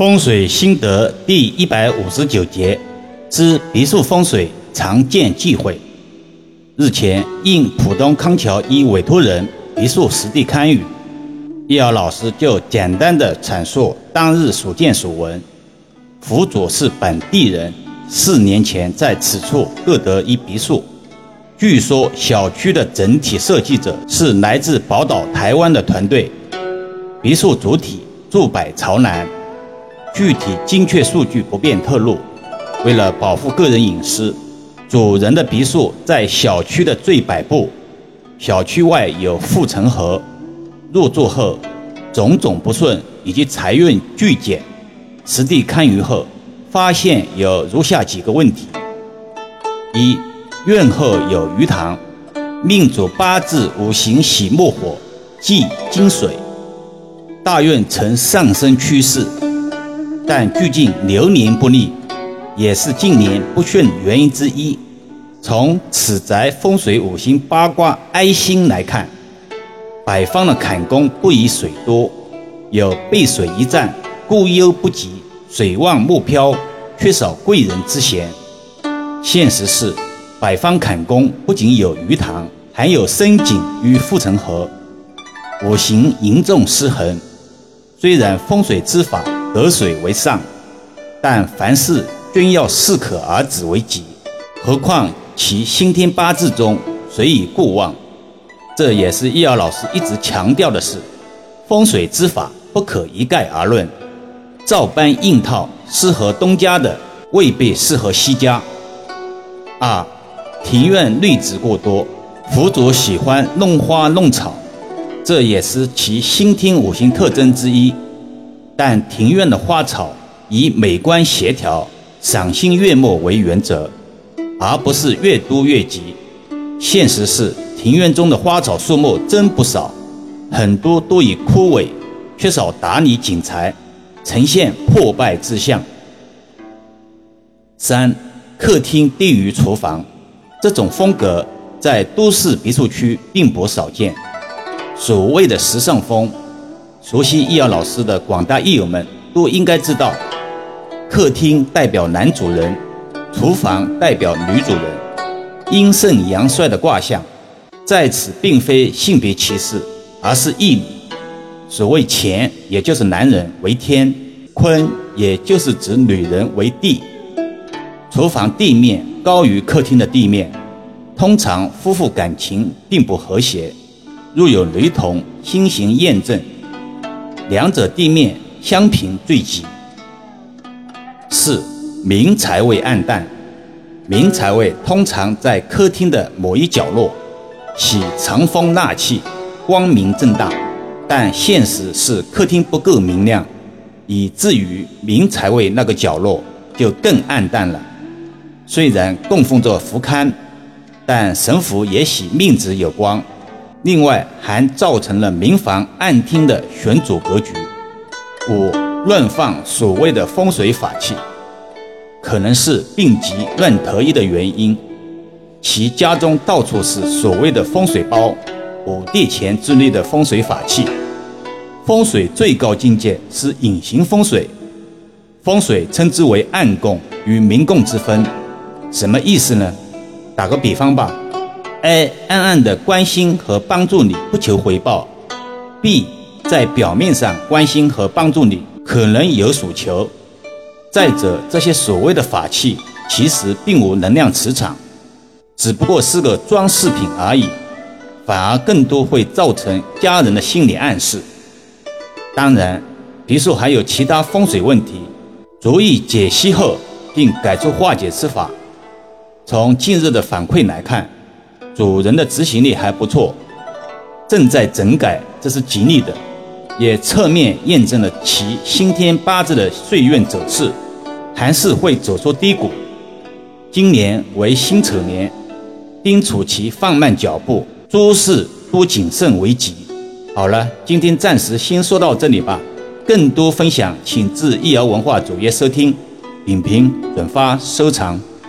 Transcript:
风水心得第一百五十九节之别墅风水常见忌讳。日前，应浦东康桥一委托人别墅实地勘舆，易遥老师就简单的阐述当日所见所闻。辅佐是本地人，四年前在此处各得一别墅。据说小区的整体设计者是来自宝岛台湾的团队。别墅主体坐北朝南。具体精确数据不便透露。为了保护个人隐私，主人的别墅在小区的最北部，小区外有护城河。入住后，种种不顺以及财运巨减。实地勘舆后，发现有如下几个问题：一、院后有鱼塘，命主八字五行喜木火，忌金水，大运呈上升趋势。但最近流年不利，也是近年不顺原因之一。从此宅风水五行八卦哀星来看，北方的坎宫不宜水多，有背水一战、孤忧不及、水旺木飘、缺少贵人之嫌。现实是，北方坎宫不仅有鱼塘，还有深井与护城河，五行严重失衡。虽然风水之法。得水为上，但凡事均要适可而止为吉。何况其先天八字中水以固旺，这也是易遥老师一直强调的是：风水之法不可一概而论。照搬硬套，适合东家的未必适合西家。二，庭院绿植过多，佛祖喜欢弄花弄草，这也是其先天五行特征之一。但庭院的花草以美观协调、赏心悦目为原则，而不是越多越吉。现实是，庭院中的花草树木真不少，很多都已枯萎，缺少打理剪裁，呈现破败之象。三、客厅低于厨房，这种风格在都市别墅区并不少见。所谓的时尚风。熟悉易遥老师的广大益友们都应该知道，客厅代表男主人，厨房代表女主人，阴盛阳衰的卦象，在此并非性别歧视，而是义理。所谓乾，也就是男人为天，坤，也就是指女人为地。厨房地面高于客厅的地面，通常夫妇感情并不和谐。若有雷同，星形验证。两者地面相平最吉。四明财位暗淡，明财位通常在客厅的某一角落，喜藏风纳气，光明正大。但现实是客厅不够明亮，以至于明财位那个角落就更暗淡了。虽然供奉着福龛，但神符也喜命子有光。另外，还造成了民房暗厅的选主格局。五乱放所谓的风水法器，可能是病急乱投医的原因。其家中到处是所谓的风水包、五帝钱之类的风水法器。风水最高境界是隐形风水，风水称之为暗供与明供之分。什么意思呢？打个比方吧。A 暗暗的关心和帮助你，不求回报；B 在表面上关心和帮助你，可能有所求。再者，这些所谓的法器其实并无能量磁场，只不过是个装饰品而已，反而更多会造成家人的心理暗示。当然，别墅还有其他风水问题，逐一解析后并改出化解之法。从近日的反馈来看。主人的执行力还不错，正在整改，这是吉利的，也侧面验证了其先天八字的岁运走势，还是会走出低谷。今年为辛丑年，叮嘱其放慢脚步，诸事多谨慎为吉。好了，今天暂时先说到这里吧，更多分享请至易瑶文化主页收听、点评、转发、收藏。